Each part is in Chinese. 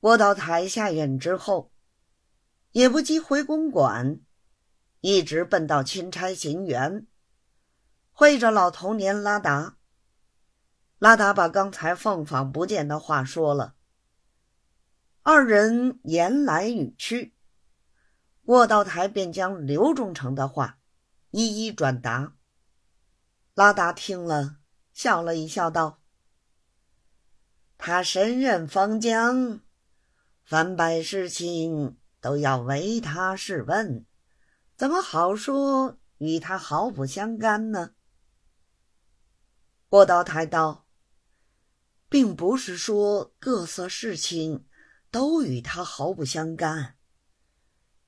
卧到台下院之后，也不急回公馆，一直奔到钦差行辕，会着老童年拉达。拉达把刚才凤凰不见的话说了，二人言来语去，卧道台便将刘忠诚的话一一转达。拉达听了，笑了一笑，道：“他身任封疆。”凡百事情都要为他是问，怎么好说与他毫不相干呢？郭道台道，并不是说各色事情都与他毫不相干，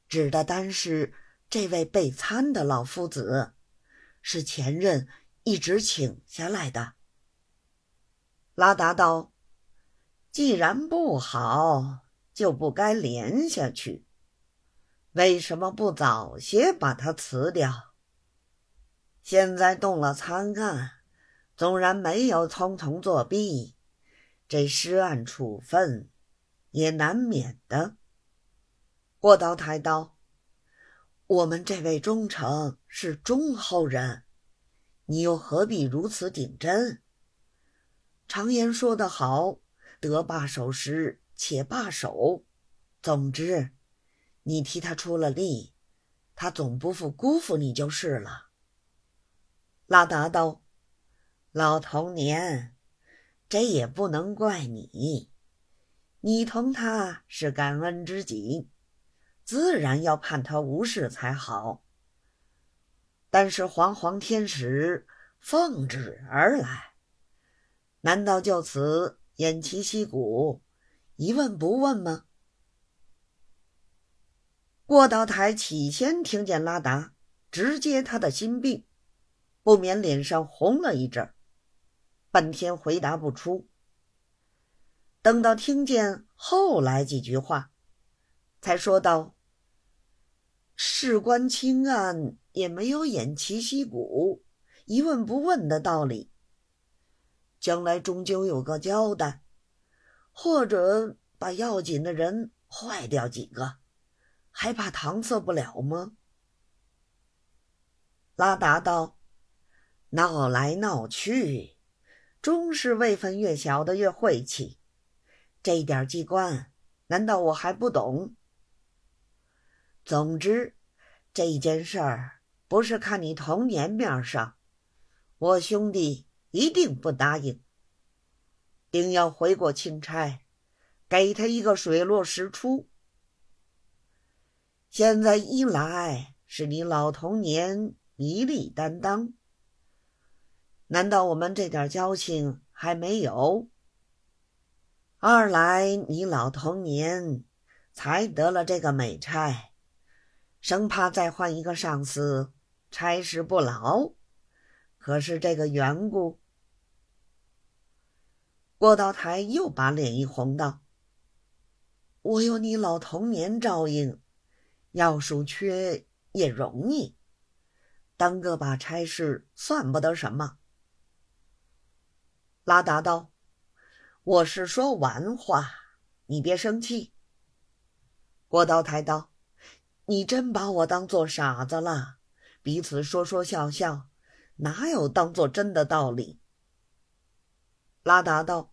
指的单是这位被参的老夫子，是前任一直请下来的。拉达道，既然不好。就不该连下去，为什么不早些把他辞掉？现在动了参案，纵然没有匆匆作弊，这失案处分也难免的。过刀抬刀，我们这位忠诚是忠厚人，你又何必如此顶真？常言说得好，得罢手时。且罢手，总之，你替他出了力，他总不负辜负你就是了。拉达道：“老童年，这也不能怪你，你同他是感恩知己，自然要判他无事才好。但是皇皇天使奉旨而来，难道就此偃旗息鼓？”一问不问吗？过道台起先听见拉达直接他的心病，不免脸上红了一阵半天回答不出。等到听见后来几句话，才说道：“事关清案，也没有偃旗息鼓、一问不问的道理。将来终究有个交代。”或者把要紧的人坏掉几个，还怕搪塞不了吗？拉达道：“闹来闹去，终是位分越小的越晦气。这点机关，难道我还不懂？总之，这件事儿不是看你童年面上，我兄弟一定不答应。”定要回过钦差，给他一个水落石出。现在一来是你老童年一力担当，难道我们这点交情还没有？二来你老童年才得了这个美差，生怕再换一个上司，差事不牢，可是这个缘故。郭道台又把脸一红，道：“我有你老童年照应，要数缺也容易，当个把差事算不得什么。”拉达道：“我是说玩话，你别生气。”郭道台道：“你真把我当做傻子了？彼此说说笑笑，哪有当做真的道理？”拉达道：“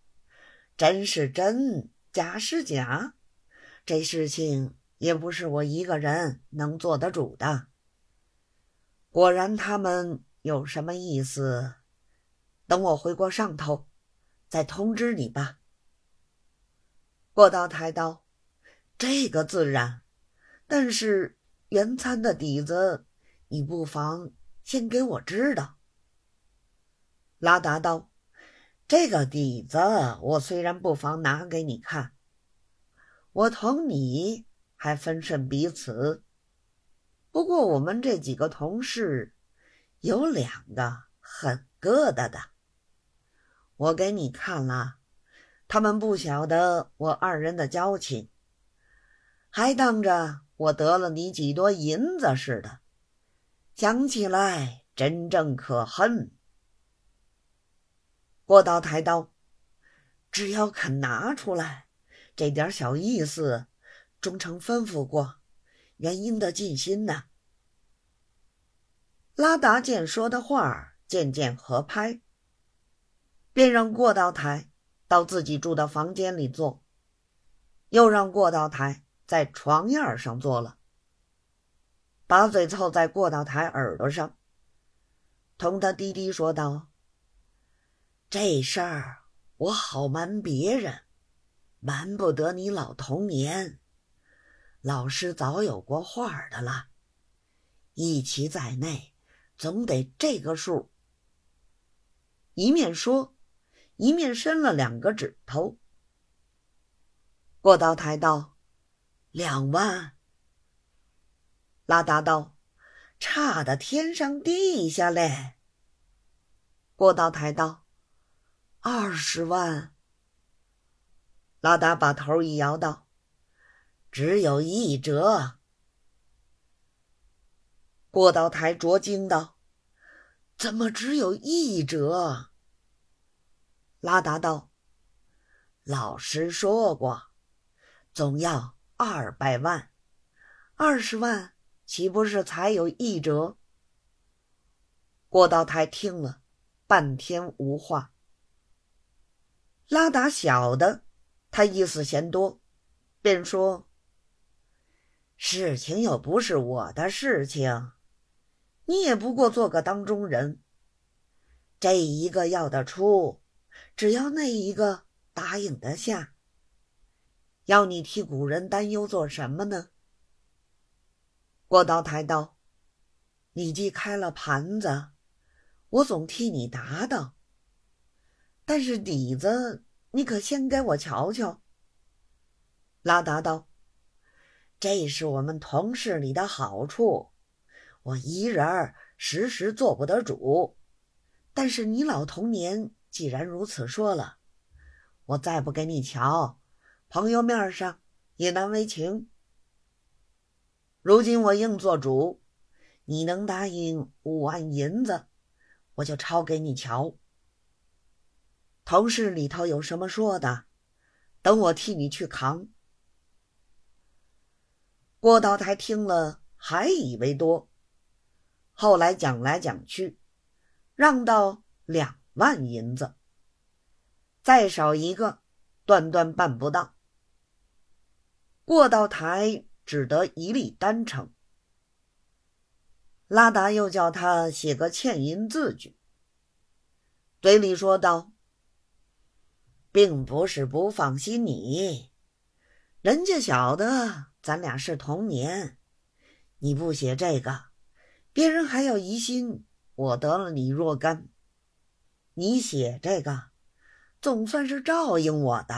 真是真，假是假，这事情也不是我一个人能做得主的。果然他们有什么意思，等我回过上头，再通知你吧。”过道台道：“这个自然，但是原餐的底子，你不妨先给我知道。”拉达道。这个底子，我虽然不妨拿给你看，我同你还分甚彼此。不过我们这几个同事，有两个很疙瘩的，我给你看了，他们不晓得我二人的交情，还当着我得了你几多银子似的，想起来真正可恨。过道抬刀，只要肯拿出来，这点小意思，忠诚吩咐过，原应得尽心呐。拉达见说的话渐渐合拍，便让过道台到自己住的房间里坐，又让过道台在床沿上坐了，把嘴凑在过道台耳朵上，同他低低说道：“这事儿我好瞒别人，瞒不得你老童年。老师早有过话的了，一起在内。”总得这个数。一面说，一面伸了两个指头。过道台道：“两万。”拉达道：“差的天上地下嘞。”过道台道：“二十万。”拉达把头一摇道：“只有一折。”过道台着惊道：“怎么只有一折？”拉达道：“老师说过，总要二百万，二十万岂不是才有一折？”过道台听了，半天无话。拉达晓得他意思嫌多，便说：“事情又不是我的事情。”你也不过做个当中人，这一个要得出，只要那一个答应得下，要你替古人担忧做什么呢？过道台道：“你既开了盘子，我总替你答道。但是底子，你可先给我瞧瞧。”拉达道：“这是我们同事里的好处。”我一人儿时时做不得主，但是你老童年既然如此说了，我再不给你瞧，朋友面上也难为情。如今我硬做主，你能答应五万银子，我就抄给你瞧。同事里头有什么说的，等我替你去扛。郭道台听了，还以为多。后来讲来讲去，让到两万银子，再少一个，断断办不到。过道台只得一力单成。拉达又叫他写个欠银字据，嘴里说道：“并不是不放心你，人家晓得咱俩是同年，你不写这个。”别人还要疑心我得了你若干，你写这个，总算是照应我的。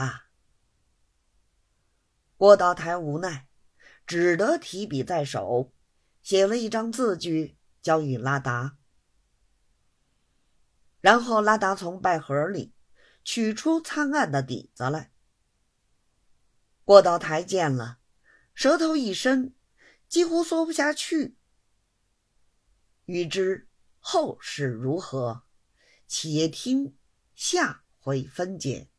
郭道台无奈，只得提笔在手，写了一张字据，交与拉达。然后拉达从拜盒里取出苍暗的底子来。过道台见了，舌头一伸，几乎缩不下去。欲知后事如何，且听下回分解。